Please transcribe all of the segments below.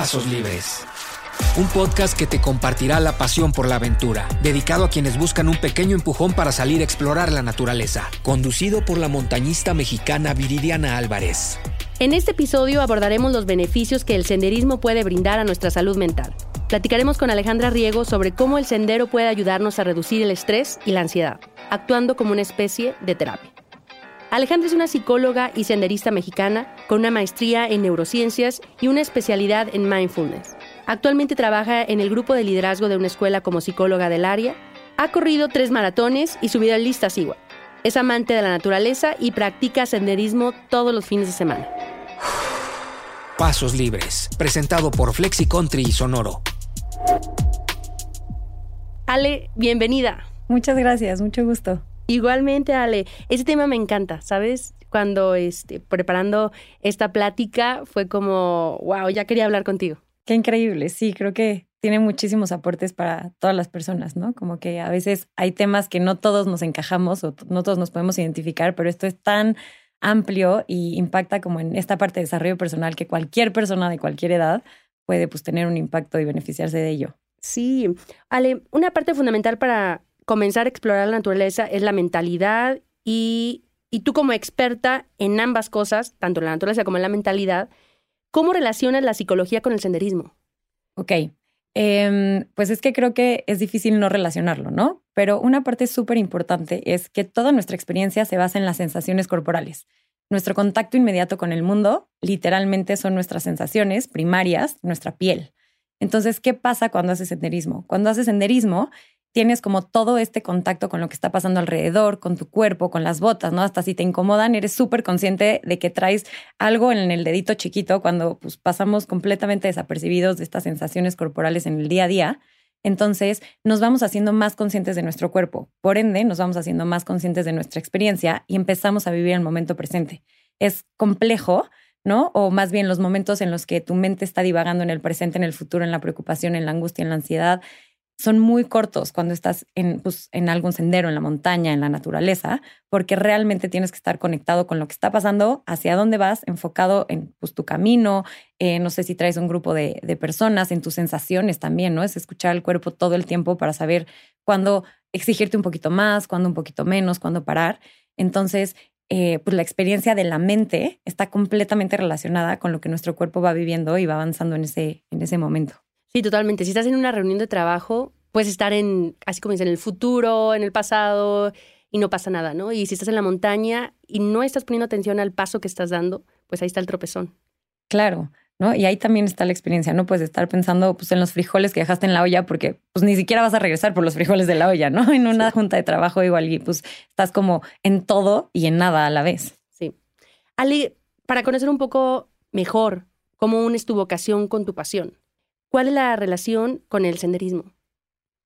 Pasos Libres. Un podcast que te compartirá la pasión por la aventura, dedicado a quienes buscan un pequeño empujón para salir a explorar la naturaleza, conducido por la montañista mexicana Viridiana Álvarez. En este episodio abordaremos los beneficios que el senderismo puede brindar a nuestra salud mental. Platicaremos con Alejandra Riego sobre cómo el sendero puede ayudarnos a reducir el estrés y la ansiedad, actuando como una especie de terapia. Alejandra es una psicóloga y senderista mexicana con una maestría en neurociencias y una especialidad en mindfulness. Actualmente trabaja en el grupo de liderazgo de una escuela como psicóloga del área. Ha corrido tres maratones y subido al lista Sigua. Es amante de la naturaleza y practica senderismo todos los fines de semana. Pasos Libres, presentado por Flexi Country y Sonoro. Ale, bienvenida. Muchas gracias, mucho gusto. Igualmente, Ale, ese tema me encanta, ¿sabes? Cuando este, preparando esta plática fue como, wow, ya quería hablar contigo. Qué increíble, sí, creo que tiene muchísimos aportes para todas las personas, ¿no? Como que a veces hay temas que no todos nos encajamos o no todos nos podemos identificar, pero esto es tan amplio y impacta como en esta parte de desarrollo personal que cualquier persona de cualquier edad puede pues tener un impacto y beneficiarse de ello. Sí, Ale, una parte fundamental para comenzar a explorar la naturaleza es la mentalidad y, y tú como experta en ambas cosas, tanto la naturaleza como en la mentalidad, ¿cómo relacionas la psicología con el senderismo? Ok, Em, pues es que creo que es difícil no relacionarlo, ¿no? Pero una parte súper importante es que toda nuestra experiencia se basa en las sensaciones corporales. Nuestro contacto inmediato con el mundo literalmente son nuestras sensaciones primarias, nuestra piel. Entonces, ¿qué pasa cuando haces senderismo? Cuando haces senderismo, tienes como todo este contacto con lo que está pasando alrededor, con tu cuerpo, con las botas, ¿no? Hasta si te incomodan, eres súper consciente de que traes algo en el dedito chiquito cuando pues, pasamos completamente desapercibidos de estas sensaciones corporales en el día a día. Entonces nos vamos haciendo más conscientes de nuestro cuerpo. Por ende, nos vamos haciendo más conscientes de nuestra experiencia y empezamos a vivir el momento presente. Es complejo, ¿no? O más bien los momentos en los que tu mente está divagando en el presente, en el futuro, en la preocupación, en la angustia, en la ansiedad, son muy cortos cuando estás en, pues, en algún sendero, en la montaña, en la naturaleza, porque realmente tienes que estar conectado con lo que está pasando, hacia dónde vas, enfocado en pues, tu camino, eh, no sé si traes un grupo de, de, personas, en tus sensaciones también, ¿no? Es escuchar al cuerpo todo el tiempo para saber cuándo exigirte un poquito más, cuándo un poquito menos, cuándo parar. Entonces, eh, pues la experiencia de la mente está completamente relacionada con lo que nuestro cuerpo va viviendo y va avanzando en ese, en ese momento. Sí, totalmente. Si estás en una reunión de trabajo, puedes estar en, así como dicen, en el futuro, en el pasado, y no pasa nada, ¿no? Y si estás en la montaña y no estás poniendo atención al paso que estás dando, pues ahí está el tropezón. Claro, ¿no? Y ahí también está la experiencia, ¿no? Puedes estar pensando pues, en los frijoles que dejaste en la olla porque pues ni siquiera vas a regresar por los frijoles de la olla, ¿no? En una junta de trabajo igual y pues estás como en todo y en nada a la vez. Sí. Ali, para conocer un poco mejor cómo unes tu vocación con tu pasión, ¿Cuál es la relación con el senderismo?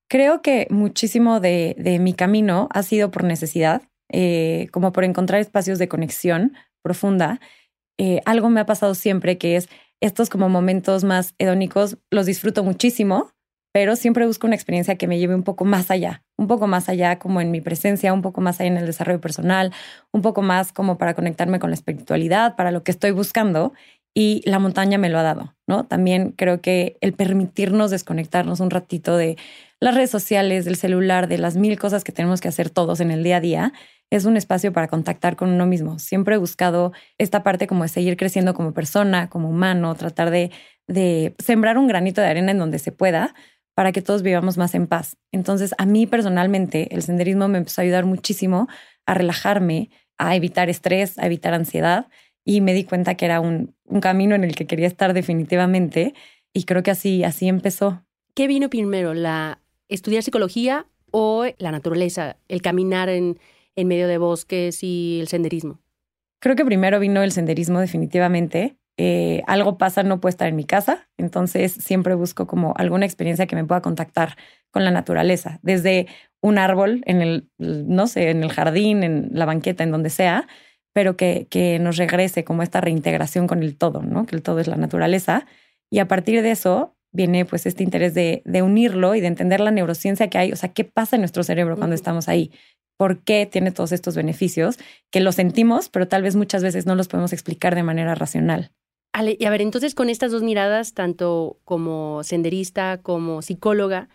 Creo que muchísimo de, mi camino ha sido por necesidad, eh, como por encontrar espacios de conexión profunda. Eh, algo me ha pasado siempre que es estos como momentos más hedónicos, los disfruto muchísimo, pero siempre busco una experiencia que me lleve un poco más allá, un poco más allá como en mi presencia, un poco más allá en el desarrollo personal, un poco más como para conectarme con la espiritualidad, para lo que estoy buscando y la montaña me lo ha dado, ¿no? También creo que el permitirnos desconectarnos un ratito de las redes sociales, del celular, de las mil cosas que tenemos que hacer todos en el día a día, es un espacio para contactar con uno mismo. Siempre he buscado esta parte como de seguir creciendo como persona, como humano, tratar de, de sembrar un granito de arena en donde se pueda para que todos vivamos más en paz. Entonces, a mí personalmente, el senderismo me empezó a ayudar muchísimo a relajarme, a evitar estrés, a evitar ansiedad y me di cuenta que era un, un, camino en el que quería estar definitivamente y creo que así, así empezó. ¿Qué vino primero, la estudiar psicología o la naturaleza, el caminar en, en medio de bosques y el senderismo? Creo que primero vino el senderismo definitivamente. Eh, algo pasa, no puedo estar en mi casa, entonces siempre busco como alguna experiencia que me pueda contactar con la naturaleza, desde un árbol en el, no sé, en el jardín, en la banqueta, en donde sea, pero que, que nos regrese como esta reintegración con el todo, ¿no? Que el todo es la naturaleza. Y a partir de eso viene pues este interés de, de unirlo y de entender la neurociencia que hay, o sea, qué pasa en nuestro cerebro cuando estamos ahí, por qué tiene todos estos beneficios, que los sentimos, pero tal vez muchas veces no los podemos explicar de manera racional. y a ver, entonces con estas dos miradas, tanto como senderista como psicóloga,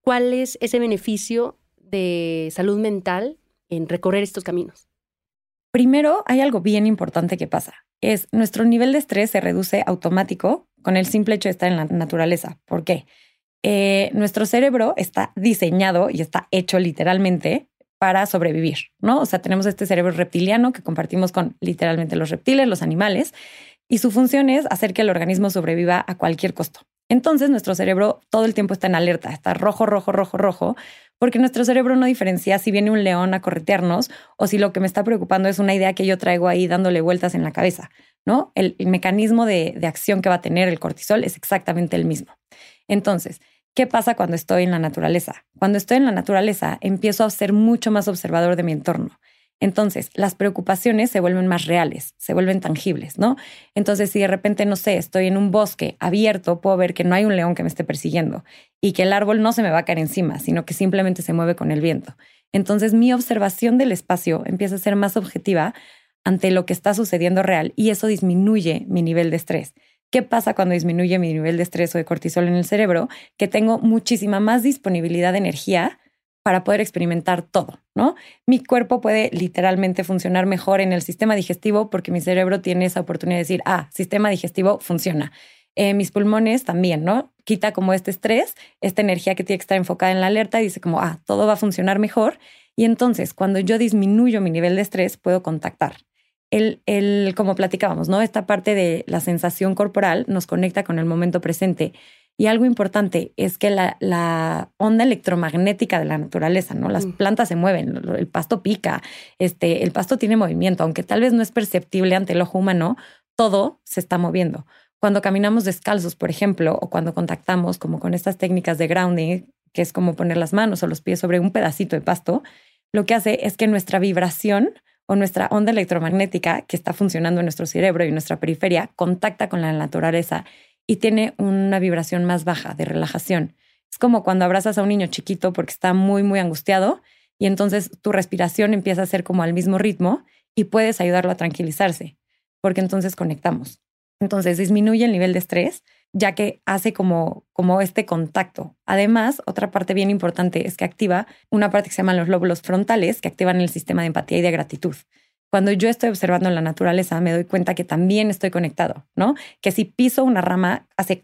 ¿cuál es ese beneficio de salud mental en recorrer estos caminos? Primero, hay algo bien importante que pasa. Es nuestro nivel de estrés se reduce automático con el simple hecho de estar en la naturaleza. ¿Por qué? Eh, nuestro cerebro está diseñado y está hecho literalmente para sobrevivir, ¿no? O sea, tenemos este cerebro reptiliano que compartimos con literalmente los reptiles, los animales, y su función es hacer que el organismo sobreviva a cualquier costo. Entonces, nuestro cerebro todo el tiempo está en alerta, está rojo, rojo, rojo, rojo, porque nuestro cerebro no diferencia si viene un león a corretearnos o si lo que me está preocupando es una idea que yo traigo ahí dándole vueltas en la cabeza, ¿no? El, mecanismo de, de acción que va a tener el cortisol es exactamente el mismo. Entonces, ¿qué pasa cuando estoy en la naturaleza? Cuando estoy en la naturaleza, empiezo a ser mucho más observador de mi entorno. Entonces, las preocupaciones se vuelven más reales, se vuelven tangibles, ¿no? Entonces, si de repente, no sé, estoy en un bosque abierto, puedo ver que no hay un león que me esté persiguiendo y que el árbol no se me va a caer encima, sino que simplemente se mueve con el viento. Entonces, mi observación del espacio empieza a ser más objetiva ante lo que está sucediendo real y eso disminuye mi nivel de estrés. ¿Qué pasa cuando disminuye mi nivel de estrés o de cortisol en el cerebro? Que tengo muchísima más disponibilidad de energía para poder experimentar todo, ¿no? Mi cuerpo puede literalmente funcionar mejor en el sistema digestivo porque mi cerebro tiene esa oportunidad de decir, ah, sistema digestivo funciona. Eh, mis pulmones también, ¿no? Quita como este estrés, esta energía que tiene que estar enfocada en la alerta y dice como, ah, todo va a funcionar mejor. Y entonces, cuando yo disminuyo mi nivel de estrés, puedo contactar. El, el, como platicábamos, ¿no? Esta parte de la sensación corporal nos conecta con el momento presente y algo importante es que la, onda electromagnética de la naturaleza, ¿no? Las mm. plantas se mueven, el pasto pica, este, el pasto tiene movimiento, aunque tal vez no es perceptible ante el ojo humano, todo se está moviendo. Cuando caminamos descalzos, por ejemplo, o cuando contactamos como con estas técnicas de grounding, que es como poner las manos o los pies sobre un pedacito de pasto, lo que hace es que nuestra vibración o nuestra onda electromagnética que está funcionando en nuestro cerebro y nuestra periferia contacta con la naturaleza y tiene una vibración más baja de relajación. Es como cuando abrazas a un niño chiquito porque está muy, muy angustiado y entonces tu respiración empieza a ser como al mismo ritmo y puedes ayudarlo a tranquilizarse porque entonces conectamos. Entonces disminuye el nivel de estrés ya que hace como, como este contacto. Además, otra parte bien importante es que activa una parte que se llama los lóbulos frontales que activan el sistema de empatía y de gratitud cuando yo estoy observando la naturaleza, me doy cuenta que también estoy conectado, ¿no? Que si piso una rama, hace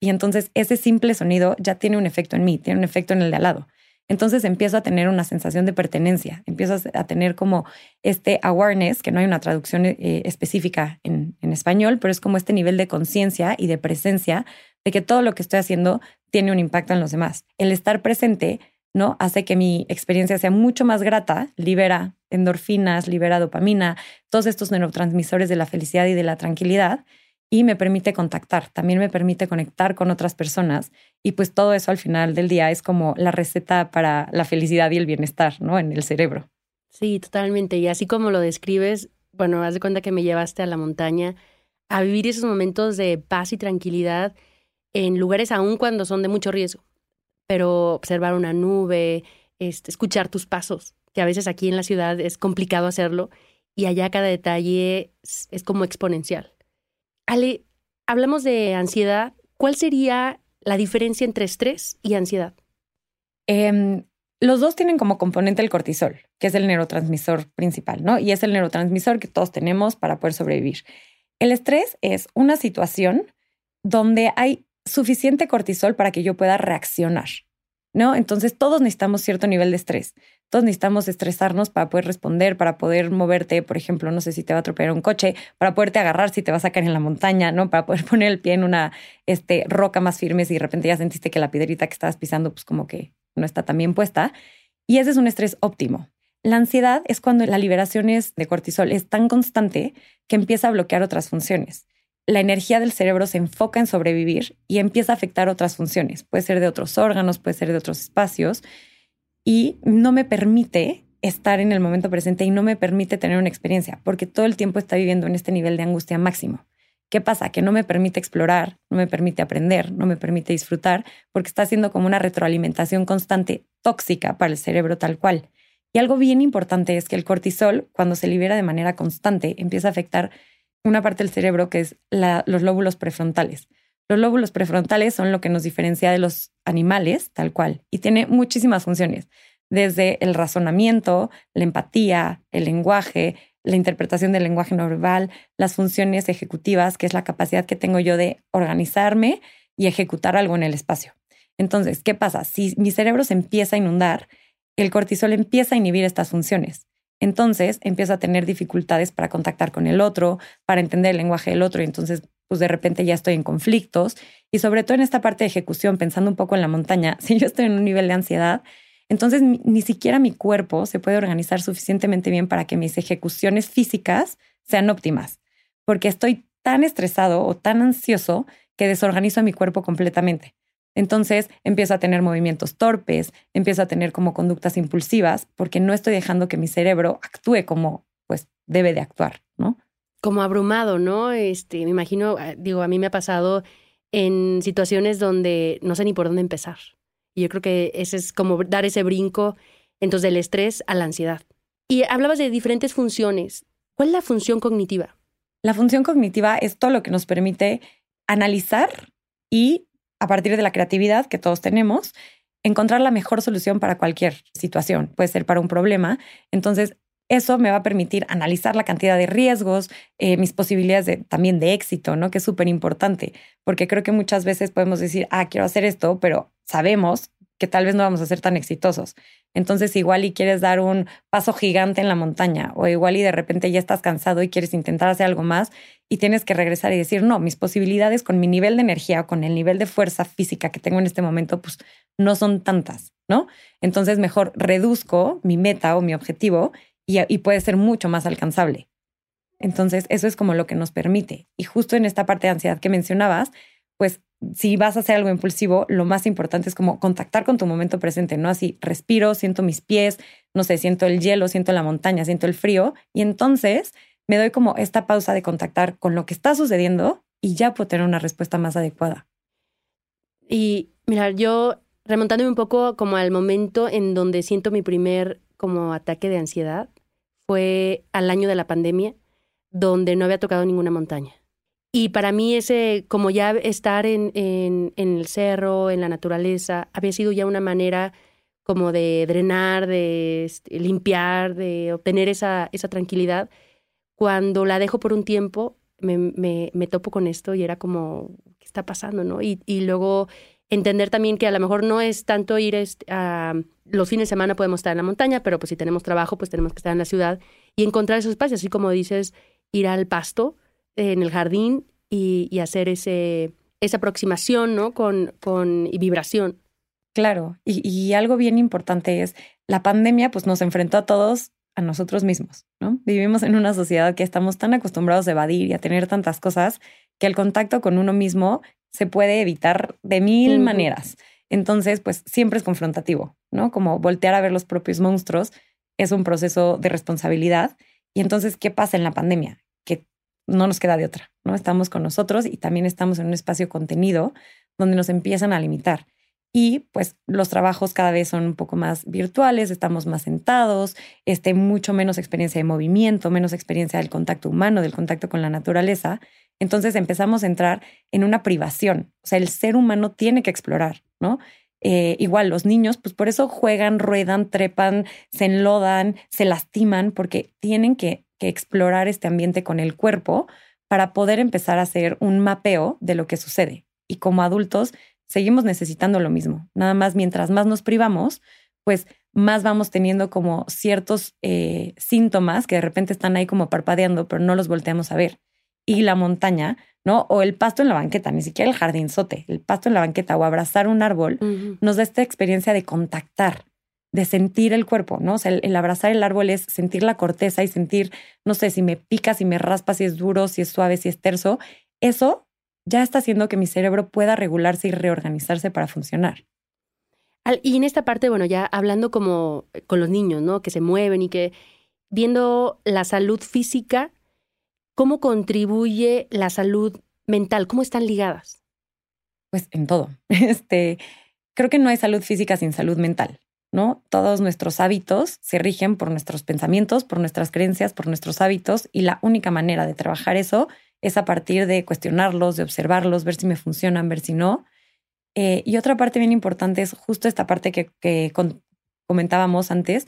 y entonces ese simple sonido ya tiene un efecto en mí, tiene un efecto en el de al lado. Entonces empiezo a tener una sensación de pertenencia, empiezo a tener como este awareness, que no hay una traducción eh, específica en, en español, pero es como este nivel de conciencia y de presencia de que todo lo que estoy haciendo tiene un impacto en los demás. El estar presente ¿no? Hace que mi experiencia sea mucho más grata, libera endorfinas, libera dopamina, todos estos neurotransmisores de la felicidad y de la tranquilidad y me permite contactar, también me permite conectar con otras personas y pues todo eso al final del día es como la receta para la felicidad y el bienestar, ¿no? En el cerebro. Sí, totalmente. Y así como lo describes, bueno, haz de cuenta que me llevaste a la montaña a vivir esos momentos de paz y tranquilidad en lugares aún cuando son de mucho riesgo pero observar una nube, este, escuchar tus pasos, que a veces aquí en la ciudad es complicado hacerlo y allá cada detalle es, como exponencial. Ale, hablamos de ansiedad. ¿Cuál sería la diferencia entre estrés y ansiedad? Em, los dos tienen como componente el cortisol, que es el neurotransmisor principal, ¿no? Y es el neurotransmisor que todos tenemos para poder sobrevivir. El estrés es una situación donde hay suficiente cortisol para que yo pueda reaccionar, ¿no? Entonces todos necesitamos cierto nivel de estrés. Todos necesitamos estresarnos para poder responder, para poder moverte, por ejemplo, no sé si te va a atropellar un coche, para poderte agarrar si te vas a sacar en la montaña, ¿no? Para poder poner el pie en una este, roca más firme si de repente ya sentiste que la piedrita que estabas pisando, pues como que no está tan bien puesta. Y ese es un estrés óptimo. La ansiedad es cuando la liberación de cortisol es tan constante que empieza a bloquear otras funciones la energía del cerebro se enfoca en sobrevivir y empieza a afectar otras funciones. Puede ser de otros órganos, puede ser de otros espacios y no me permite estar en el momento presente y no me permite tener una experiencia porque todo el tiempo está viviendo en este nivel de angustia máximo. ¿Qué pasa? Que no me permite explorar, no me permite aprender, no me permite disfrutar porque está haciendo como una retroalimentación constante tóxica para el cerebro tal cual. Y algo bien importante es que el cortisol, cuando se libera de manera constante, empieza a afectar una parte del cerebro que es los lóbulos prefrontales. Los lóbulos prefrontales son lo que nos diferencia de los animales, tal cual, y tiene muchísimas funciones, desde el razonamiento, la empatía, el lenguaje, la interpretación del lenguaje no verbal, las funciones ejecutivas, que es la capacidad que tengo yo de organizarme y ejecutar algo en el espacio. Entonces, ¿qué pasa? Si mi cerebro se empieza a inundar, el cortisol empieza a inhibir estas funciones. Entonces empiezo a tener dificultades para contactar con el otro, para entender el lenguaje del otro y entonces pues de repente ya estoy en conflictos y sobre todo en esta parte de ejecución, pensando un poco en la montaña, si yo estoy en un nivel de ansiedad, entonces ni siquiera mi cuerpo se puede organizar suficientemente bien para que mis ejecuciones físicas sean óptimas, porque estoy tan estresado o tan ansioso que desorganizo mi cuerpo completamente. Entonces empiezo a tener movimientos torpes, empiezo a tener como conductas impulsivas, porque no estoy dejando que mi cerebro actúe como pues debe de actuar, ¿no? Como abrumado, ¿no? Este, me imagino, ah, digo, a mí me ha pasado en situaciones donde no sé ni por dónde empezar. Y yo creo que ese es como dar ese brinco entonces del estrés a la ansiedad. Y hablabas de diferentes funciones. ¿Cuál es la función cognitiva? La función cognitiva es todo lo que nos permite analizar y a partir de la creatividad que todos tenemos, encontrar la mejor solución para cualquier situación. Puede ser para un problema. Entonces, eso me va a permitir analizar la cantidad de riesgos, eh, mis posibilidades de, también de éxito, ¿no? Que es súper importante, porque creo que muchas veces podemos decir, ah, quiero hacer esto, pero sabemos que tal vez no vamos a ser tan exitosos. Entonces igual y quieres dar un paso gigante en la montaña o igual y de repente ya estás cansado y quieres intentar hacer algo más y tienes que regresar y decir, no, mis posibilidades con mi nivel de energía o con el nivel de fuerza física que tengo en este momento, pues no son tantas, ¿no? Entonces mejor reduzco mi meta o mi objetivo y, y puede ser mucho más alcanzable. Entonces eso es como lo que nos permite. Y justo en esta parte de ansiedad que mencionabas, pues si vas a hacer algo impulsivo, lo más importante es como contactar con tu momento presente, ¿no? Así respiro, siento mis pies, no sé, siento el hielo, siento la montaña, siento el frío y entonces me doy como esta pausa de contactar con lo que está sucediendo y ya puedo tener una respuesta más adecuada. Y mira, yo remontándome un poco como al momento en donde siento mi primer como ataque de ansiedad, fue al año de la pandemia, donde no había tocado ninguna montaña. Y para mí ese, como ya estar en, en, en, el cerro, en la naturaleza, había sido ya una manera como de drenar, de este, limpiar, de obtener esa, esa tranquilidad. Cuando la dejo por un tiempo, me, me, me topo con esto y era como, ¿qué está pasando? ¿no? Y, y luego entender también que a lo mejor no es tanto ir este, a los fines de semana podemos estar en la montaña, pero pues si tenemos trabajo, pues tenemos que estar en la ciudad y encontrar esos espacios, así como dices, ir al pasto, en el jardín y, hacer ese, esa aproximación, ¿no? Con, con vibración. Claro, y, y, algo bien importante es, la pandemia pues nos enfrentó a todos a nosotros mismos, ¿no? Vivimos en una sociedad que estamos tan acostumbrados a evadir y a tener tantas cosas que el contacto con uno mismo se puede evitar de mil maneras. Entonces, pues siempre es confrontativo, ¿no? Como voltear a ver los propios monstruos es un proceso de responsabilidad. Y entonces, ¿qué pasa en la pandemia? No nos queda de otra, ¿no? Estamos con nosotros y también estamos en un espacio contenido donde nos empiezan a limitar. Y pues los trabajos cada vez son un poco más virtuales, estamos más sentados, este, mucho menos experiencia de movimiento, menos experiencia del contacto humano, del contacto con la naturaleza. Entonces empezamos a entrar en una privación. O sea, el ser humano tiene que explorar, ¿no? Eh, igual los niños, pues por eso juegan, ruedan, trepan, se enlodan, se lastiman, porque tienen que que explorar este ambiente con el cuerpo para poder empezar a hacer un mapeo de lo que sucede. Y como adultos seguimos necesitando lo mismo. Nada más mientras más nos privamos, pues más vamos teniendo como ciertos eh, síntomas que de repente están ahí como parpadeando, pero no los volteamos a ver. Y la montaña, ¿no? O el pasto en la banqueta, ni siquiera el jardinzote, el pasto en la banqueta o abrazar un árbol, nos da esta experiencia de contactar, de sentir el cuerpo, ¿no? O sea, el, abrazar el árbol es sentir la corteza y sentir, no sé, si me pica, si me raspa, si es duro, si es suave, si es terso. Eso ya está haciendo que mi cerebro pueda regularse y reorganizarse para funcionar. Y en esta parte, bueno, ya hablando como con los niños, ¿no? Que se mueven y que viendo la salud física, ¿cómo contribuye la salud mental? ¿Cómo están ligadas? Pues en todo. Este, creo que no hay salud física sin salud mental. ¿No? Todos nuestros hábitos se rigen por nuestros pensamientos, por nuestras creencias, por nuestros hábitos y la única manera de trabajar eso es a partir de cuestionarlos, de observarlos, ver si me funcionan, ver si no. Eh, y otra parte bien importante es justo esta parte que, comentábamos antes.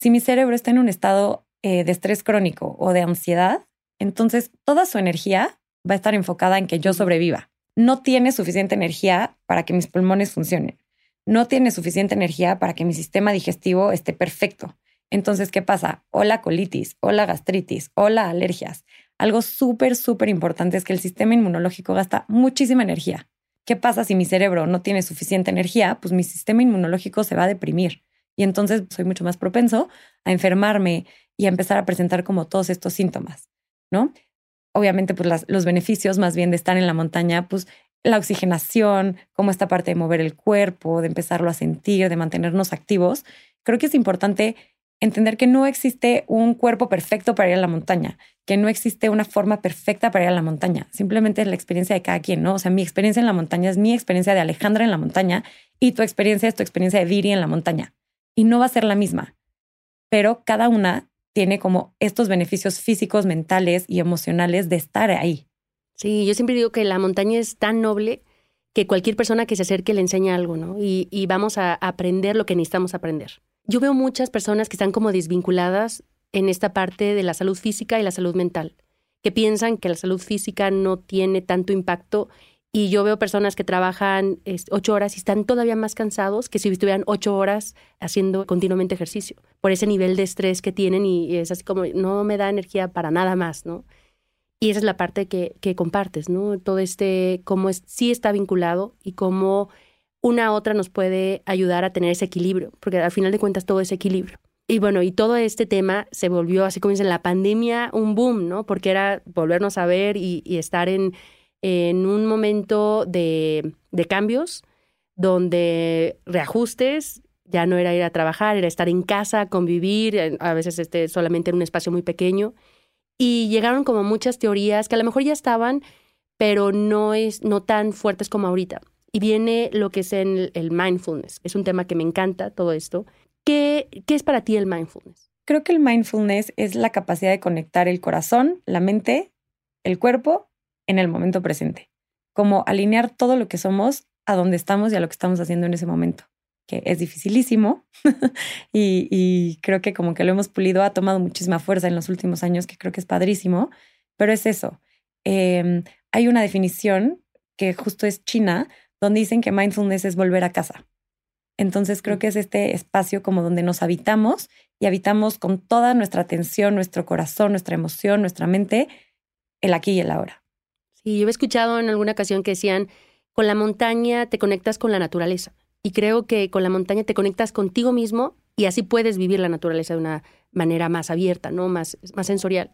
Si mi cerebro está en un estado eh, de estrés crónico o de ansiedad, entonces toda su energía va a estar enfocada en que yo sobreviva. No tiene suficiente energía para que mis pulmones funcionen. No tiene suficiente energía para que mi sistema digestivo esté perfecto. Entonces, ¿qué pasa? O la colitis, o la gastritis, o la alergias. Algo súper, súper importante es que el sistema inmunológico gasta muchísima energía. ¿Qué pasa si mi cerebro no tiene suficiente energía? Pues mi sistema inmunológico se va a deprimir y entonces soy mucho más propenso a enfermarme y a empezar a presentar como todos estos síntomas, ¿no? Obviamente, pues los beneficios más bien de estar en la montaña, pues la oxigenación, como esta parte de mover el cuerpo, de empezarlo a sentir, de mantenernos activos. Creo que es importante entender que no existe un cuerpo perfecto para ir a la montaña, que no existe una forma perfecta para ir a la montaña. Simplemente es la experiencia de cada quien, ¿no? O sea, mi experiencia en la montaña es mi experiencia de Alejandra en la montaña y tu experiencia es tu experiencia de Viri en la montaña. Y no va a ser la misma, pero cada una tiene como estos beneficios físicos, mentales y emocionales de estar ahí. Sí, yo siempre digo que la montaña es tan noble que cualquier persona que se acerque le enseña algo, ¿no? Y, vamos a aprender lo que necesitamos aprender yo veo muchas personas que están como desvinculadas en esta parte de la salud física y la salud mental, que piensan que la salud física no tiene tanto impacto y yo veo personas que trabajan ocho horas y están todavía más cansados que si estuvieran ocho horas haciendo continuamente ejercicio, por ese nivel de estrés que tienen y es así como no me da energía para nada más, ¿no? Y esa es la parte que, que compartes, ¿no? Todo este, cómo es, sí está vinculado y cómo una a otra nos puede ayudar a tener ese equilibrio, porque al final de cuentas todo es equilibrio. Y bueno, y todo este tema se volvió, así como dicen, la pandemia, un boom, ¿no? Porque era volvernos a ver y, estar en, en, un momento de, de, cambios, donde reajustes, ya no era ir a trabajar, era estar en casa, convivir, a veces este, solamente en un espacio muy pequeño. Y llegaron como muchas teorías que a lo mejor ya estaban, pero no, es, no tan fuertes como ahorita y viene lo que es el, el mindfulness. Es un tema que me encanta, todo esto. ¿Qué, ¿Qué es para ti el mindfulness? Creo que el mindfulness es la capacidad de conectar el corazón, la mente, el cuerpo en el momento presente. Como alinear todo lo que somos a donde estamos y a lo que estamos haciendo en ese momento, que es dificilísimo y, y, creo que como que lo hemos pulido, ha tomado muchísima fuerza en los últimos años, que creo que es padrísimo, pero es eso. Eh, hay una definición que justo es china, donde dicen que mindfulness es volver a casa. Entonces creo que es este espacio como donde nos habitamos y habitamos con toda nuestra atención, nuestro corazón, nuestra emoción, nuestra mente, el aquí y el ahora. Sí, yo he escuchado en alguna ocasión que decían, con la montaña te conectas con la naturaleza. Y creo que con la montaña te conectas contigo mismo y así puedes vivir la naturaleza de una manera más abierta, ¿no? Más, más sensorial.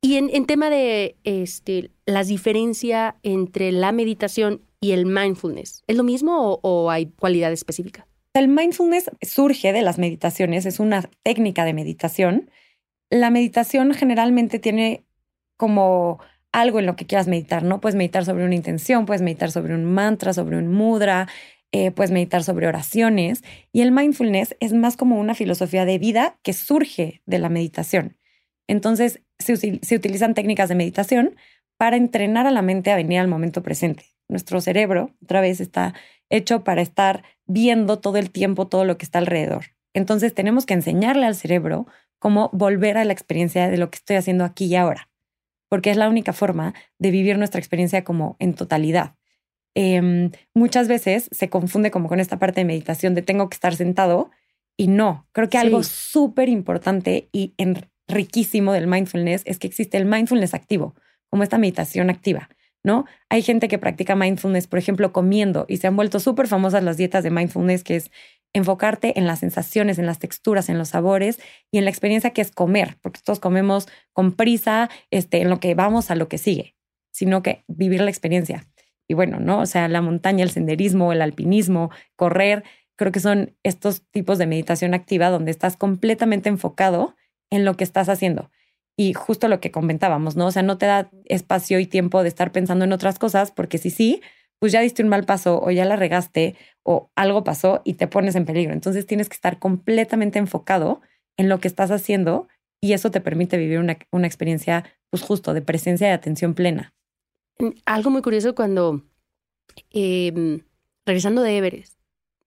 Y en, en tema de este, las diferencias entre la meditación y el mindfulness? ¿Es lo mismo o, hay cualidad específica? El mindfulness surge de las meditaciones, es una técnica de meditación. La meditación generalmente tiene como algo en lo que quieras meditar, ¿no? Puedes meditar sobre una intención, puedes meditar sobre un mantra, sobre un mudra, eh, puedes meditar sobre oraciones. Y el mindfulness es más como una filosofía de vida que surge de la meditación. Entonces, se utilizan técnicas de meditación para entrenar a la mente a venir al momento presente nuestro cerebro, otra vez, está hecho para estar viendo todo el tiempo todo lo que está alrededor. Entonces tenemos que enseñarle al cerebro cómo volver a la experiencia de lo que estoy haciendo aquí y ahora, porque es la única forma de vivir nuestra experiencia como en totalidad. Em, muchas veces se confunde como con esta parte de meditación de tengo que estar sentado y no, creo que algo súper importante y riquísimo del mindfulness es que existe el mindfulness activo, como esta meditación activa. ¿no? Hay gente que practica mindfulness, por ejemplo, comiendo y se han vuelto súper famosas las dietas de mindfulness, que es enfocarte en las sensaciones, en las texturas, en los sabores y en la experiencia que es comer, porque todos comemos con prisa, este, en lo que vamos a lo que sigue, sino que vivir la experiencia. Y bueno, ¿no? O sea, la montaña, el senderismo, el alpinismo, correr, creo que son estos tipos de meditación activa donde estás completamente enfocado en lo que estás haciendo y justo lo que comentábamos, ¿no? O sea, no te da espacio y tiempo de estar pensando en otras cosas, porque si sí, pues ya diste un mal paso o ya la regaste o algo pasó y te pones en peligro. Entonces tienes que estar completamente enfocado en lo que estás haciendo y eso te permite vivir una, una experiencia, pues justo, de presencia y atención plena. Algo muy curioso cuando, em, regresando de Everest,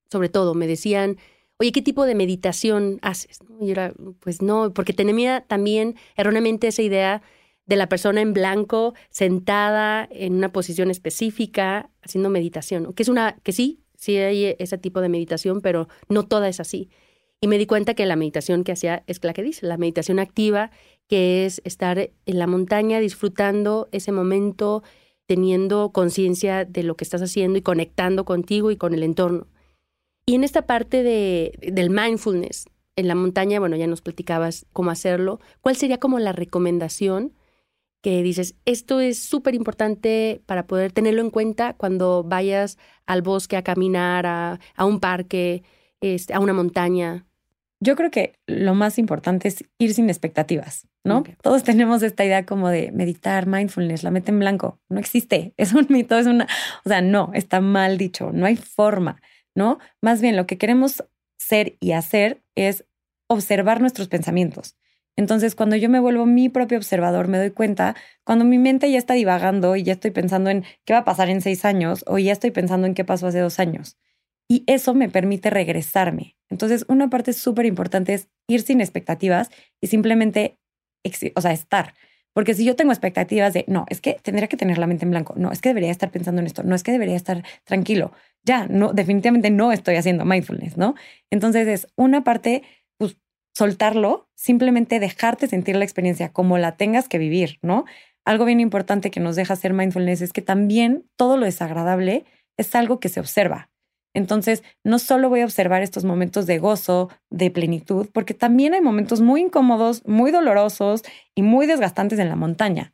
sobre todo, me decían, oye, ¿qué tipo de meditación haces? Y era, pues no, porque tenía también erróneamente esa idea de la persona en blanco sentada en una posición específica haciendo meditación, que es una que sí, sí hay ese tipo de meditación, pero no toda es así. Y me di cuenta que la meditación que hacía es la que dice, la meditación activa, que es estar en la montaña disfrutando ese momento, teniendo conciencia de lo que estás haciendo y conectando contigo y con el entorno. Y en esta parte de, del mindfulness, en la montaña, bueno, ya nos platicabas cómo hacerlo, ¿cuál sería como la recomendación que dices, esto es súper importante para poder tenerlo en cuenta cuando vayas al bosque a caminar, a, un parque, este, a una montaña? Yo creo que lo más importante es ir sin expectativas, ¿no? Todos tenemos esta idea como de meditar, mindfulness, la mete en blanco. No existe, es un mito, es una, o sea, no, está mal dicho, no hay forma, ¿no? Más bien lo que queremos ser y hacer es observar nuestros pensamientos. Entonces, cuando yo me vuelvo mi propio observador, me doy cuenta, cuando mi mente ya está divagando y ya estoy pensando en qué va a pasar en seis años o ya estoy pensando en qué pasó hace dos años. Y eso me permite regresarme. Entonces, una parte súper importante es ir sin expectativas y simplemente, o sea, estar. Porque si yo tengo expectativas de, no, es que tendría que tener la mente en blanco, no, es que debería estar pensando en esto, no, es que debería estar tranquilo, ya, no, definitivamente no estoy haciendo mindfulness, ¿no? Entonces es una parte soltarlo, simplemente dejarte sentir la experiencia como la tengas que vivir, ¿no? Algo bien importante que nos deja hacer mindfulness es que también todo lo desagradable es algo que se observa. Entonces, no solo voy a observar estos momentos de gozo, de plenitud, porque también hay momentos muy incómodos, muy dolorosos y muy desgastantes en la montaña.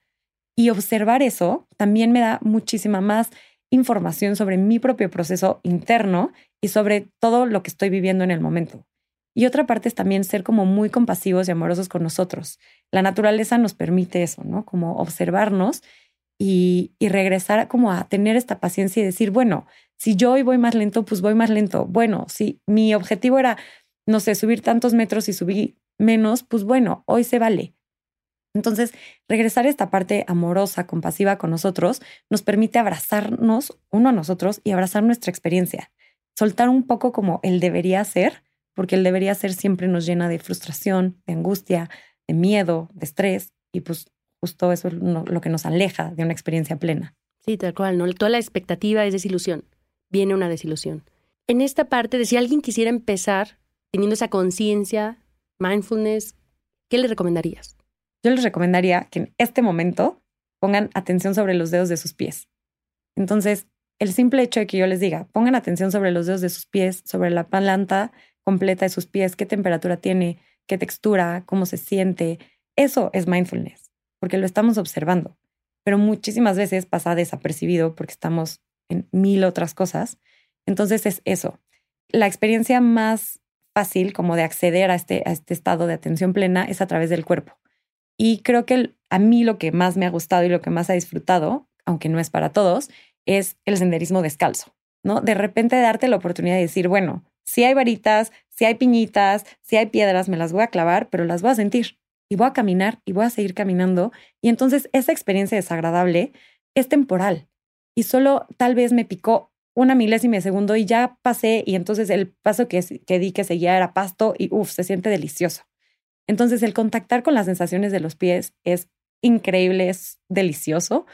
Y observar eso también me da muchísima más información sobre mi propio proceso interno y sobre todo lo que estoy viviendo en el momento. Y otra parte es también ser como muy compasivos y amorosos con nosotros. La naturaleza nos permite eso, ¿no? Como observarnos y, regresar como a tener esta paciencia y decir, bueno, si yo hoy voy más lento, pues voy más lento. Bueno, si mi objetivo era, no sé, subir tantos metros y subí menos, pues bueno, hoy se vale. Entonces, regresar a esta parte amorosa, compasiva con nosotros, nos permite abrazarnos uno a nosotros y abrazar nuestra experiencia. Soltar un poco como el debería ser porque el debería ser siempre nos llena de frustración, de angustia, de miedo, de estrés, y pues justo eso es lo que nos aleja de una experiencia plena. Sí, tal cual, ¿no? Toda la expectativa es desilusión, viene una desilusión. En esta parte de si alguien quisiera empezar teniendo esa conciencia, mindfulness, ¿qué le recomendarías? Yo les recomendaría que en este momento pongan atención sobre los dedos de sus pies. Entonces, el simple hecho de que yo les diga, pongan atención sobre los dedos de sus pies, sobre la planta completa de sus pies, qué temperatura tiene, qué textura, cómo se siente. Eso es mindfulness, porque lo estamos observando. Pero muchísimas veces pasa desapercibido porque estamos en mil otras cosas. Entonces es eso. La experiencia más fácil como de acceder a este, a este estado de atención plena es a través del cuerpo. Y creo que a mí lo que más me ha gustado y lo que más ha disfrutado, aunque no es para todos, es el senderismo descalzo, ¿no? De repente darte la oportunidad de decir, bueno, si hay varitas, si hay piñitas, si hay piedras, me las voy a clavar, pero las voy a sentir y voy a caminar y voy a seguir caminando. Y entonces esa experiencia desagradable es temporal y solo tal vez me picó una milésima de segundo y ya pasé y entonces el paso que, di que seguía era pasto y uff, se siente delicioso. Entonces el contactar con las sensaciones de los pies es increíble, es delicioso,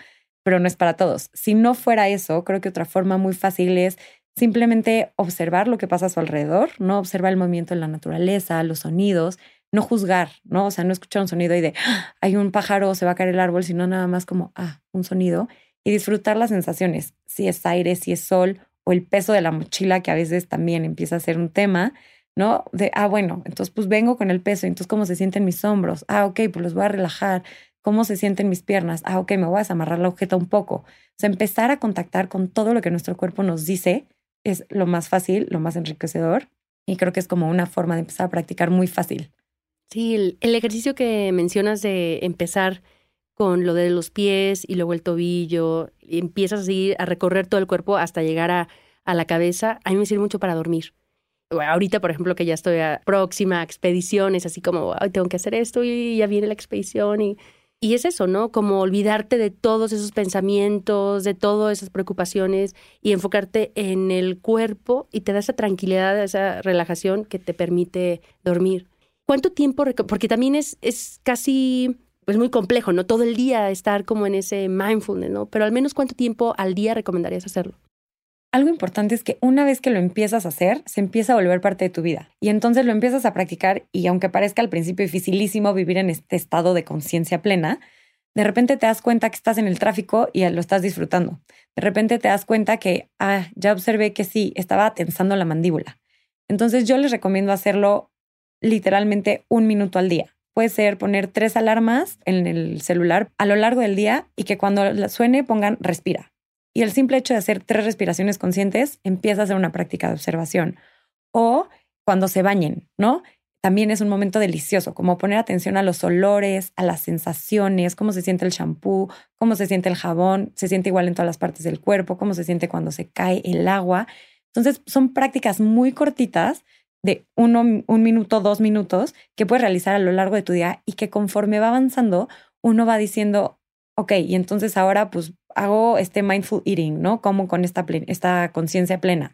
pero no es para todos. Si no fuera eso, creo que otra forma muy fácil es simplemente observar lo que pasa a su alrededor, no observar el movimiento en la naturaleza, los sonidos, no juzgar, ¿no? O sea, no escuchar un sonido y de, ah, hay un pájaro, se va a caer el árbol, sino nada más como, ah, un sonido y disfrutar las sensaciones, si es aire, si es sol o el peso de la mochila, que a veces también empieza a ser un tema, ¿no? De, ah, bueno, entonces pues vengo con el peso, entonces cómo se sienten mis hombros, ah, ok, pues los voy a relajar, cómo se sienten mis piernas, ah, ok, me voy a desamarrar la ojeta un poco. O sea, empezar a contactar con todo lo que nuestro cuerpo nos dice es lo más fácil, lo más enriquecedor y creo que es como una forma de empezar a practicar muy fácil. Sí, el, ejercicio que mencionas de empezar con lo de los pies y luego el tobillo, y empiezas a seguir a recorrer todo el cuerpo hasta llegar a, a la cabeza, a mí me sirve mucho para dormir. Ahorita, por ejemplo, que ya estoy próxima a expediciones, así como, tengo que hacer esto y ya viene la expedición y y es eso, ¿no? Como olvidarte de todos esos pensamientos, de todas esas preocupaciones y enfocarte en el cuerpo y te da esa tranquilidad, esa relajación que te permite dormir. ¿Cuánto tiempo? Porque también es, es casi, pues muy complejo, ¿no? Todo el día estar como en ese mindfulness, ¿no? Pero al menos cuánto tiempo al día recomendarías hacerlo? algo importante es que una vez que lo empiezas a hacer, se empieza a volver parte de tu vida. Y entonces lo empiezas a practicar y aunque parezca al principio dificilísimo vivir en este estado de conciencia plena, de repente te das cuenta que estás en el tráfico y lo estás disfrutando. De repente te das cuenta que, ah, ya observé que sí, estaba tensando la mandíbula. Entonces yo les recomiendo hacerlo literalmente un minuto al día. Puede ser poner tres alarmas en el celular a lo largo del día y que cuando suene pongan respira y el simple hecho de hacer tres respiraciones conscientes empieza a ser una práctica de observación. O cuando se bañen, ¿no? También es un momento delicioso, como poner atención a los olores, a las sensaciones, cómo se siente el shampoo, cómo se siente el jabón, se siente igual en todas las partes del cuerpo, cómo se siente cuando se cae el agua. Entonces, son prácticas muy cortitas de uno, un minuto, dos minutos que puedes realizar a lo largo de tu día y que conforme va avanzando, uno va diciendo, ok, y entonces ahora pues hago este mindful eating, ¿no? Como con esta, esta conciencia plena.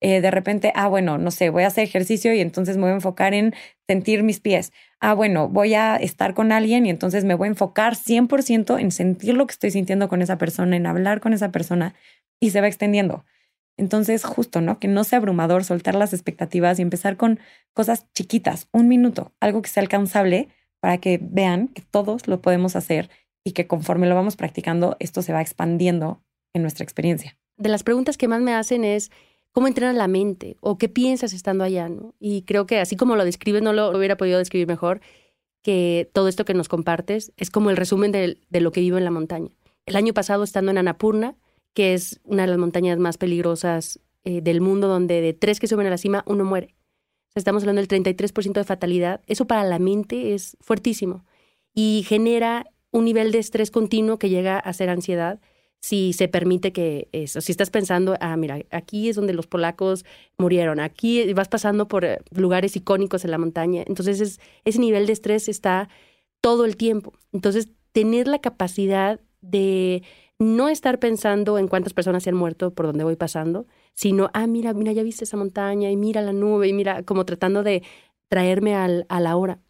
Eh, de repente, ah, bueno, no sé, voy a hacer ejercicio y entonces me voy a enfocar en sentir mis pies. Ah, bueno, voy a estar con alguien y entonces me voy a enfocar 100% en sentir lo que estoy sintiendo con esa persona, en hablar con esa persona y se va extendiendo. Entonces, justo, ¿no? Que no sea abrumador soltar las expectativas y empezar con cosas chiquitas, un minuto, algo que sea alcanzable para que vean que todos lo podemos hacer y que conforme lo vamos practicando, esto se va expandiendo en nuestra experiencia. De las preguntas que más me hacen es, ¿cómo entrenas la mente? ¿O qué piensas estando allá? ¿no? Y creo que así como lo describes, no lo hubiera podido describir mejor, que todo esto que nos compartes es como el resumen de, lo que vivo en la montaña. El año pasado, estando en Annapurna, que es una de las montañas más peligrosas eh, del mundo, donde de tres que suben a la cima, uno muere. estamos hablando del 33% de fatalidad. Eso para la mente es fuertísimo y genera un nivel de estrés continuo que llega a ser ansiedad si se permite que eso, si estás pensando, ah, mira, aquí es donde los polacos murieron, aquí vas pasando por eh, lugares icónicos en la montaña, entonces ese nivel de estrés está todo el tiempo. Entonces, tener la capacidad de no estar pensando en cuántas personas se han muerto por donde voy pasando, sino, ah, mira, mira, ya viste esa montaña y mira la nube y mira, como tratando de traerme al, a la hora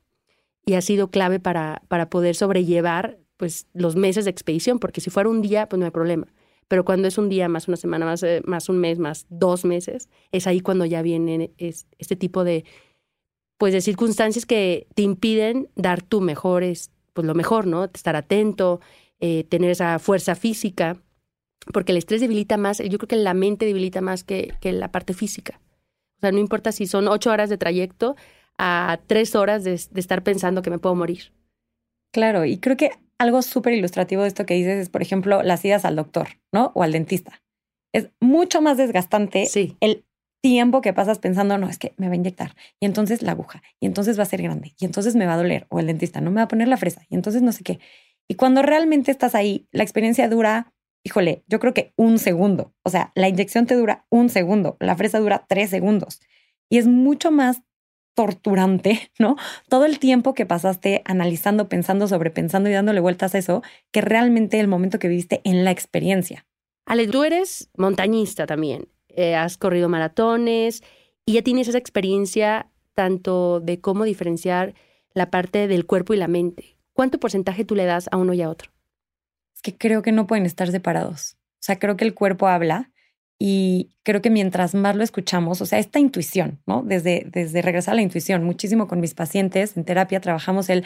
y ha sido clave para, para poder sobrellevar pues, los meses de expedición, porque si fuera un día, pues no hay problema. Pero cuando es un día, más una semana, más, eh, más un mes, más dos meses, es ahí cuando ya vienen es, este tipo de, pues, de circunstancias que te impiden dar tu mejor, pues lo mejor, ¿no? Estar atento, eh, tener esa fuerza física, porque el estrés debilita más, yo creo que la mente debilita más que, que la parte física. O sea, no importa si son ocho horas de trayecto, a tres horas de, estar pensando que me puedo morir. Claro, y creo que algo súper ilustrativo de esto que dices es, por ejemplo, las idas al doctor, ¿no? O al dentista. Es mucho más desgastante el tiempo que pasas pensando, no, es que me va a inyectar, y entonces la aguja, y entonces va a ser grande, y entonces me va a doler, o el dentista no me va a poner la fresa, y entonces no sé qué. Y cuando realmente estás ahí, la experiencia dura, híjole, yo creo que un segundo. O sea, la inyección te dura un segundo, la fresa dura tres segundos. Y es mucho más torturante, ¿no? Todo el tiempo que pasaste analizando, pensando, sobrepensando y dándole vueltas a eso, que realmente el momento que viviste en la experiencia. Ale, tú eres montañista también. Eh, has corrido maratones y ya tienes esa experiencia tanto de cómo diferenciar la parte del cuerpo y la mente. ¿Cuánto porcentaje tú le das a uno y a otro? Es que creo que no pueden estar separados. O sea, creo que el cuerpo habla y creo que mientras más lo escuchamos, o sea, esta intuición, ¿no? Desde, desde regresar a la intuición, muchísimo con mis pacientes en terapia trabajamos el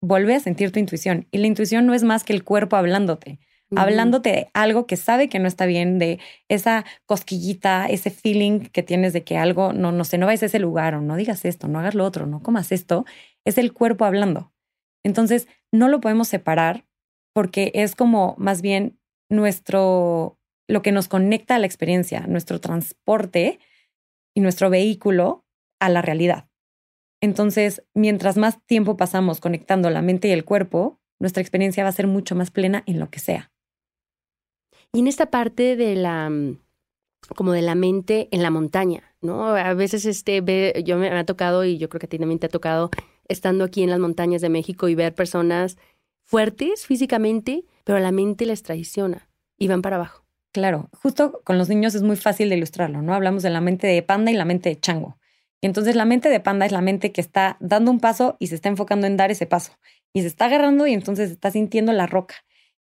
volver a sentir tu intuición. Y la intuición no es más que el cuerpo hablándote, hablándote de algo que sabe que no está bien, de esa cosquillita, ese feeling que tienes de que algo, no, no sé, no vayas a ese lugar o no digas esto, no hagas lo otro, no comas esto, es el cuerpo hablando. Entonces, no lo podemos separar porque es como más bien nuestro lo que nos conecta a la experiencia, nuestro transporte y nuestro vehículo a la realidad. Entonces, mientras más tiempo pasamos conectando la mente y el cuerpo, nuestra experiencia va a ser mucho más plena en lo que sea. Y en esta parte de la como de la mente en la montaña, ¿no? A veces este ve, yo me, me ha tocado y yo creo que a ti también te ha tocado estando aquí en las montañas de México y ver personas fuertes físicamente, pero la mente les traiciona y van para abajo. Claro, justo con los niños es muy fácil de ilustrarlo, ¿no? Hablamos de la mente de panda y la mente de chango. Y entonces la mente de panda es la mente que está dando un paso y se está enfocando en dar ese paso. Y se está agarrando y entonces está sintiendo la roca.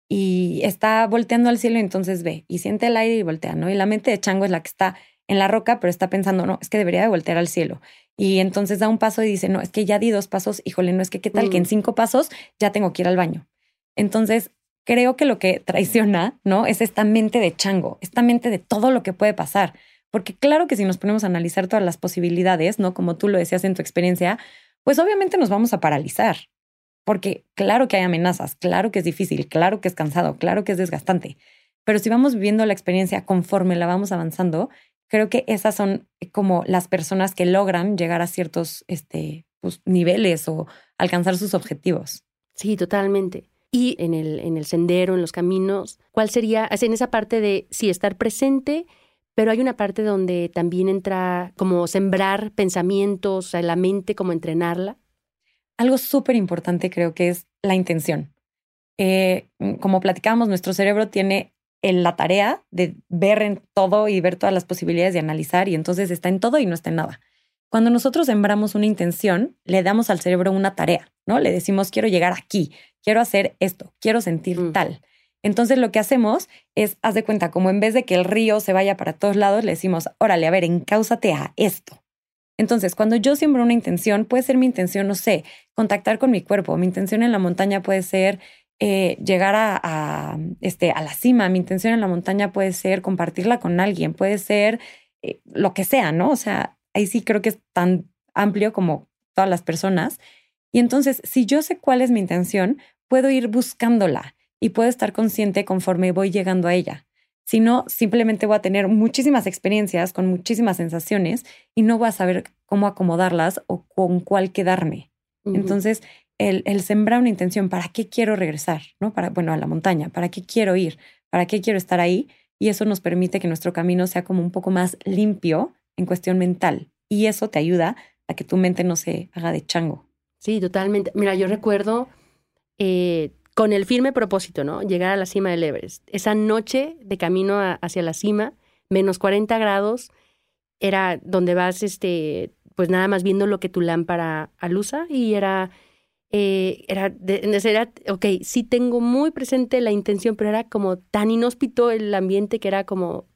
Y está volteando al cielo y entonces ve y siente el aire y voltea, ¿no? Y la mente de chango es la que está en la roca, pero está pensando, no, es que debería de voltear al cielo. Y entonces da un paso y dice, no, es que ya di dos pasos, híjole, no es que qué tal que en mm. cinco pasos ya tengo que ir al baño. Entonces, creo que lo que traiciona, ¿no? Es esta mente de chango, esta mente de todo lo que puede pasar. Porque claro que si nos ponemos a analizar todas las posibilidades, ¿no? Como tú lo decías en tu experiencia, pues obviamente nos vamos a paralizar. Porque claro que hay amenazas, claro que es difícil, claro que es cansado, claro que es desgastante. Pero si vamos viviendo la experiencia conforme la vamos avanzando, creo que esas son como las personas que logran llegar a ciertos este, pues, niveles o alcanzar sus objetivos. Sí, totalmente y en el, en el sendero, en los caminos, ¿cuál sería, en esa parte de sí estar presente, pero hay una parte donde también entra como sembrar pensamientos, o sea, la mente, como entrenarla? Algo súper importante creo que es la intención. Eh, como platicábamos, nuestro cerebro tiene la tarea de ver en todo y ver todas las posibilidades de analizar y entonces está en todo y no está en nada. Cuando nosotros sembramos una intención, le damos al cerebro una tarea, ¿no? Le decimos, quiero llegar aquí, quiero hacer esto, quiero sentir mm. tal. Entonces lo que hacemos es, haz de cuenta, como en vez de que el río se vaya para todos lados, le decimos, órale, a ver, encáusate a esto. Entonces, cuando yo siembro una intención, puede ser mi intención, no sé, contactar con mi cuerpo. Mi intención en la montaña puede ser eh, llegar a, este, a la cima. Mi intención en la montaña puede ser compartirla con alguien, puede ser eh, lo que sea, ¿no? O sea, ahí sí creo que es tan amplio como todas las personas. Y entonces, si yo sé cuál es mi intención, puedo ir buscándola y puedo estar consciente conforme voy llegando a ella. Si no, simplemente voy a tener muchísimas experiencias con muchísimas sensaciones y no voy a saber cómo acomodarlas o con cuál quedarme. Entonces, el, sembrar una intención, ¿para qué quiero regresar? ¿No? Para, bueno, a la montaña, ¿para qué quiero ir? ¿Para qué quiero estar ahí? Y eso nos permite que nuestro camino sea como un poco más limpio en cuestión mental. Y eso te ayuda a que tu mente no se haga de chango. Sí, totalmente. Mira, yo recuerdo eh, con el firme propósito, ¿no? Llegar a la cima del Everest. Esa noche de camino hacia la cima, menos 40 grados, era donde vas, este, pues nada más viendo lo que tu lámpara alusa y era, eh, era, era, ok, sí tengo muy presente la intención, pero era como tan inhóspito el ambiente que era como,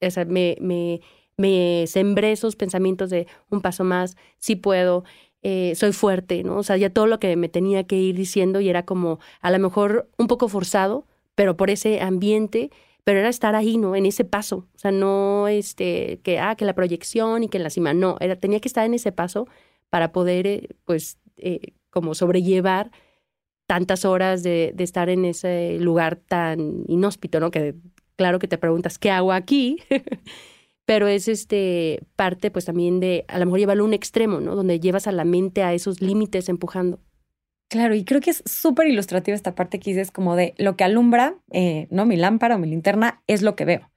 o sea, me, me me sembré esos pensamientos de un paso más, sí puedo, eh, soy fuerte, ¿no? O sea, ya todo lo que me tenía que ir diciendo y era como a lo mejor un poco forzado, pero por ese ambiente, pero era estar ahí, ¿no? En ese paso, o sea, no este, que, ah, que la proyección y que la cima, no, era, tenía que estar en ese paso para poder, eh, pues, eh, como sobrellevar tantas horas de, estar en ese lugar tan inhóspito, ¿no? Que claro que te preguntas, ¿qué hago aquí? pero es este parte pues también de a lo mejor llevarlo a un extremo, ¿no? Donde llevas a la mente a esos límites empujando. Claro, y creo que es súper ilustrativa esta parte que dices como de lo que alumbra, eh, ¿no? Mi lámpara o mi linterna es lo que veo.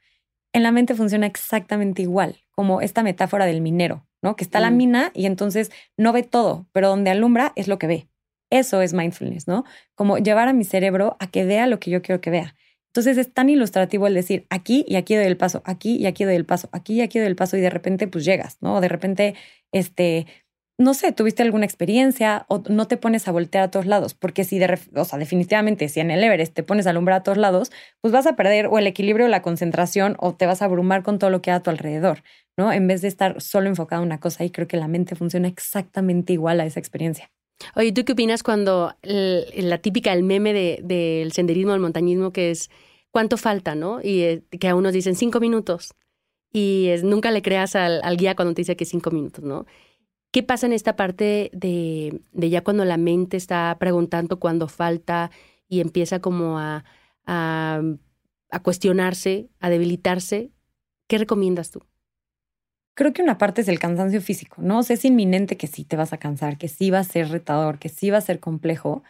En la mente funciona exactamente igual, como esta metáfora del minero, ¿no? Que está la mm. mina y entonces no ve todo, pero donde alumbra es lo que ve. Eso es mindfulness, ¿no? Como llevar a mi cerebro a que vea lo que yo quiero que vea. Entonces es tan ilustrativo el decir aquí y aquí doy el paso, aquí y aquí doy el paso, aquí y aquí doy el paso y de repente pues llegas, ¿no? De repente, este, no sé, tuviste alguna experiencia o no te pones a voltear a todos lados, porque si de, o sea, definitivamente si en el Everest te pones a alumbrar a todos lados, pues vas a perder o el equilibrio o la concentración o te vas a abrumar con todo lo que hay a tu alrededor, ¿no? En vez de estar solo enfocado en una cosa y creo que la mente funciona exactamente igual a esa experiencia. Oye, ¿tú qué opinas cuando la típica, el meme del de, senderismo, del montañismo, que es cuánto falta, ¿no? Y eh, que a unos dicen cinco minutos. Y es, nunca le creas al, guía cuando te dice que cinco minutos, ¿no? ¿Qué pasa en esta parte de, ya cuando la mente está preguntando cuándo falta y empieza como a, a, a cuestionarse, a debilitarse? ¿Qué recomiendas tú? creo que una parte es el cansancio físico, ¿no? O sea, es inminente que sí te vas a cansar, que sí va a ser retador, que sí va a ser complejo,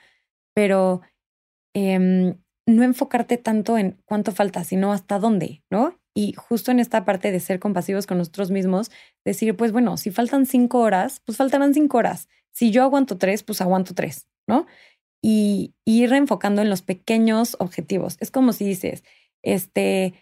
pero em, no enfocarte tanto en cuánto falta, sino hasta dónde, ¿no? Y justo en esta parte de ser compasivos con nosotros mismos, decir, pues bueno, si faltan cinco horas, pues faltarán cinco horas. Si yo aguanto tres, pues aguanto tres, ¿no? Y, ir enfocando en los pequeños objetivos. Es como si dices, este,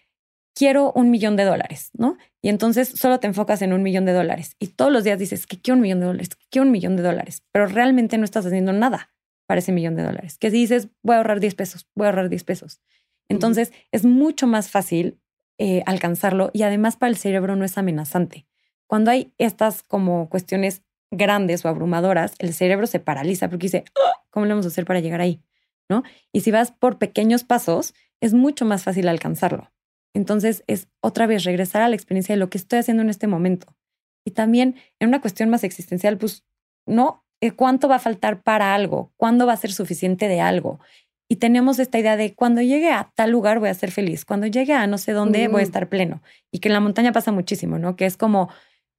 quiero un millón de dólares, ¿no? Y entonces solo te enfocas en un millón de dólares y todos los días dices que quiero un millón de dólares, que quiero un millón de dólares, pero realmente no estás haciendo nada para ese millón de dólares. Que si dices, voy a ahorrar 10 pesos, voy a ahorrar 10 pesos. Entonces es mucho más fácil eh, alcanzarlo y además para el cerebro no es amenazante. Cuando hay estas como cuestiones grandes o abrumadoras, el cerebro se paraliza porque dice, ah, ¿cómo le vamos a hacer para llegar ahí? ¿No? Y si vas por pequeños pasos, es mucho más fácil alcanzarlo. Entonces es otra vez regresar a la experiencia de lo que estoy haciendo en este momento. Y también en una cuestión más existencial, pues no, ¿cuánto va a faltar para algo? ¿Cuándo va a ser suficiente de algo? Y tenemos esta idea de cuando llegue a tal lugar voy a ser feliz, cuando llegue a no sé dónde voy a estar pleno. Y que en la montaña pasa muchísimo, ¿no? Que es como,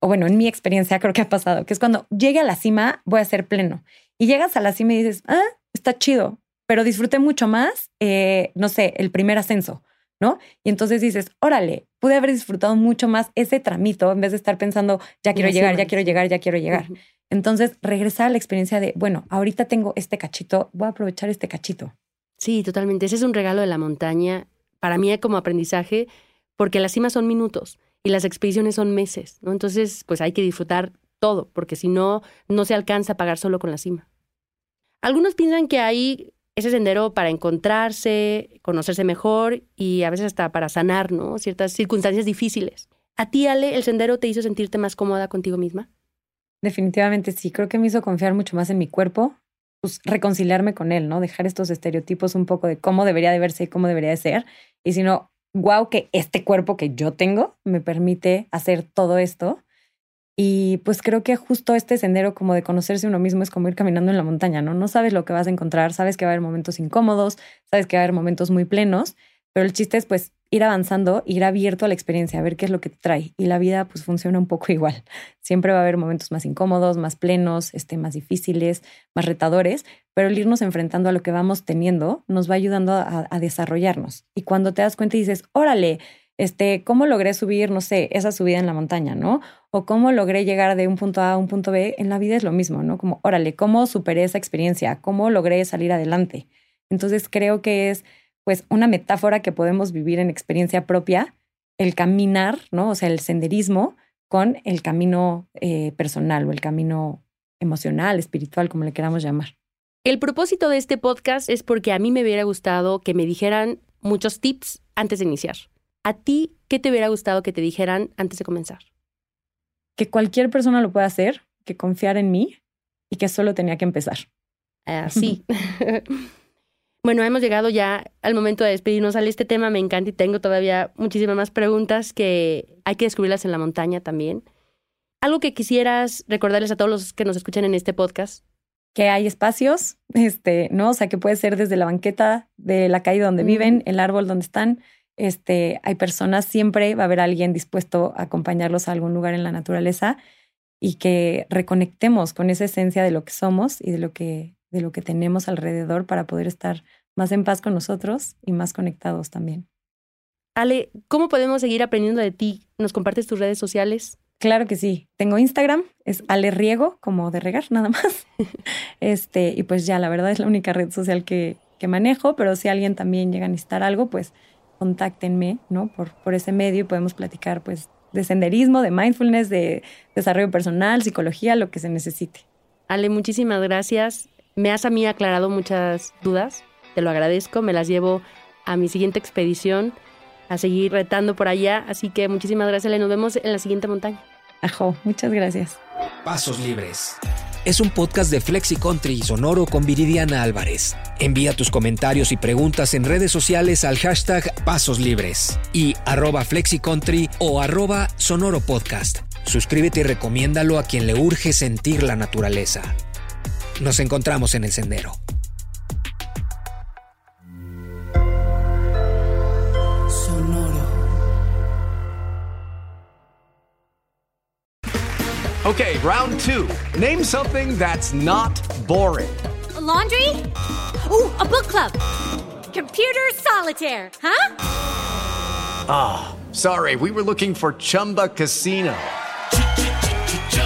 o bueno, en mi experiencia creo que ha pasado, que es cuando llegue a la cima voy a ser pleno. Y llegas a la cima y dices, ah, está chido, pero disfruté mucho más, eh, no sé, el primer ascenso ¿no? Y entonces dices, órale, pude haber disfrutado mucho más ese tramito en vez de estar pensando, ya quiero llegar, ya quiero llegar, ya quiero llegar. Entonces, regresar a la experiencia de, bueno, ahorita tengo este cachito, voy a aprovechar este cachito. Sí, totalmente. Ese es un regalo de la montaña para mí como aprendizaje, porque las cimas son minutos y las expediciones son meses, ¿no? Entonces, pues hay que disfrutar todo, porque si no, no se alcanza a pagar solo con la cima. Algunos piensan que hay ese sendero para encontrarse, conocerse mejor y a veces hasta para sanar, ¿no? Ciertas circunstancias difíciles. ¿A ti, Ale, el sendero te hizo sentirte más cómoda contigo misma? Definitivamente sí, creo que me hizo confiar mucho más en mi cuerpo, pues reconciliarme con él, ¿no? Dejar estos estereotipos un poco de cómo debería de verse y cómo debería de ser. Y si no, wow, que este cuerpo que yo tengo me permite hacer todo esto y pues creo que justo este sendero como de conocerse uno mismo es como ir caminando en la montaña, ¿no? No sabes lo que vas a encontrar, sabes que va a haber momentos incómodos, sabes que va a haber momentos muy plenos, pero el chiste es pues ir avanzando, ir abierto a la experiencia, a ver qué es lo que te trae. Y la vida pues funciona un poco igual. Siempre va a haber momentos más incómodos, más plenos, este, más difíciles, más retadores, pero el irnos enfrentando a lo que vamos teniendo nos va ayudando a, desarrollarnos. Y cuando te das cuenta y dices, órale, este, cómo logré subir, no sé, esa subida en la montaña, ¿no? O cómo logré llegar de un punto A a un punto B, en la vida es lo mismo, ¿no? Como, órale, ¿cómo superé esa experiencia? ¿Cómo logré salir adelante? Entonces creo que es pues una metáfora que podemos vivir en experiencia propia, el caminar, ¿no? O sea, el senderismo con el camino eh, personal o el camino emocional, espiritual, como le queramos llamar. El propósito de este podcast es porque a mí me hubiera gustado que me dijeran muchos tips antes de iniciar. ¿A ti qué te hubiera gustado que te dijeran antes de comenzar? Que cualquier persona lo pueda hacer, que confiar en mí y que solo tenía que empezar. Así. bueno, hemos llegado ya al momento de despedirnos. Al este tema me encanta y tengo todavía muchísimas más preguntas que hay que descubrirlas en la montaña también. ¿Algo que quisieras recordarles a todos los que nos escuchan en este podcast? Que hay espacios, este, ¿no? O sea, que puede ser desde la banqueta de la calle donde viven, el árbol donde están, este, hay personas, siempre va a haber alguien dispuesto a acompañarlos a algún lugar en la naturaleza y que reconectemos con esa esencia de lo que somos y de lo que, de lo que tenemos alrededor para poder estar más en paz con nosotros y más conectados también. Ale, ¿cómo podemos seguir aprendiendo de ti? ¿Nos compartes tus redes sociales? Claro que sí. Tengo Instagram, es Ale Riego, como de regar, nada más. este, y pues ya, la verdad es la única red social que, que manejo, pero si alguien también llega a necesitar algo, pues contáctenme, ¿no? Por, por ese medio y podemos platicar, pues, de senderismo, de mindfulness, de desarrollo personal, psicología, lo que se necesite. Ale, muchísimas gracias. Me has a mí aclarado muchas dudas. Te lo agradezco. Me las llevo a mi siguiente expedición a seguir retando por allá. Así que muchísimas gracias. Nos vemos en la siguiente montaña. Ajo, muchas gracias. Pasos Libres. Es un podcast de Flexi Country y Sonoro con Viridiana Álvarez. Envía tus comentarios y preguntas en redes sociales al hashtag Pasos Libres y arroba FlexiCountry o arroba Sonoro Podcast. Suscríbete y recomiéndalo a quien le urge sentir la naturaleza. Nos encontramos en el sendero. Okay, round two. Name something that's not boring. A laundry? Ooh, a book club. Computer solitaire, huh? Ah, oh, sorry, we were looking for Chumba Casino.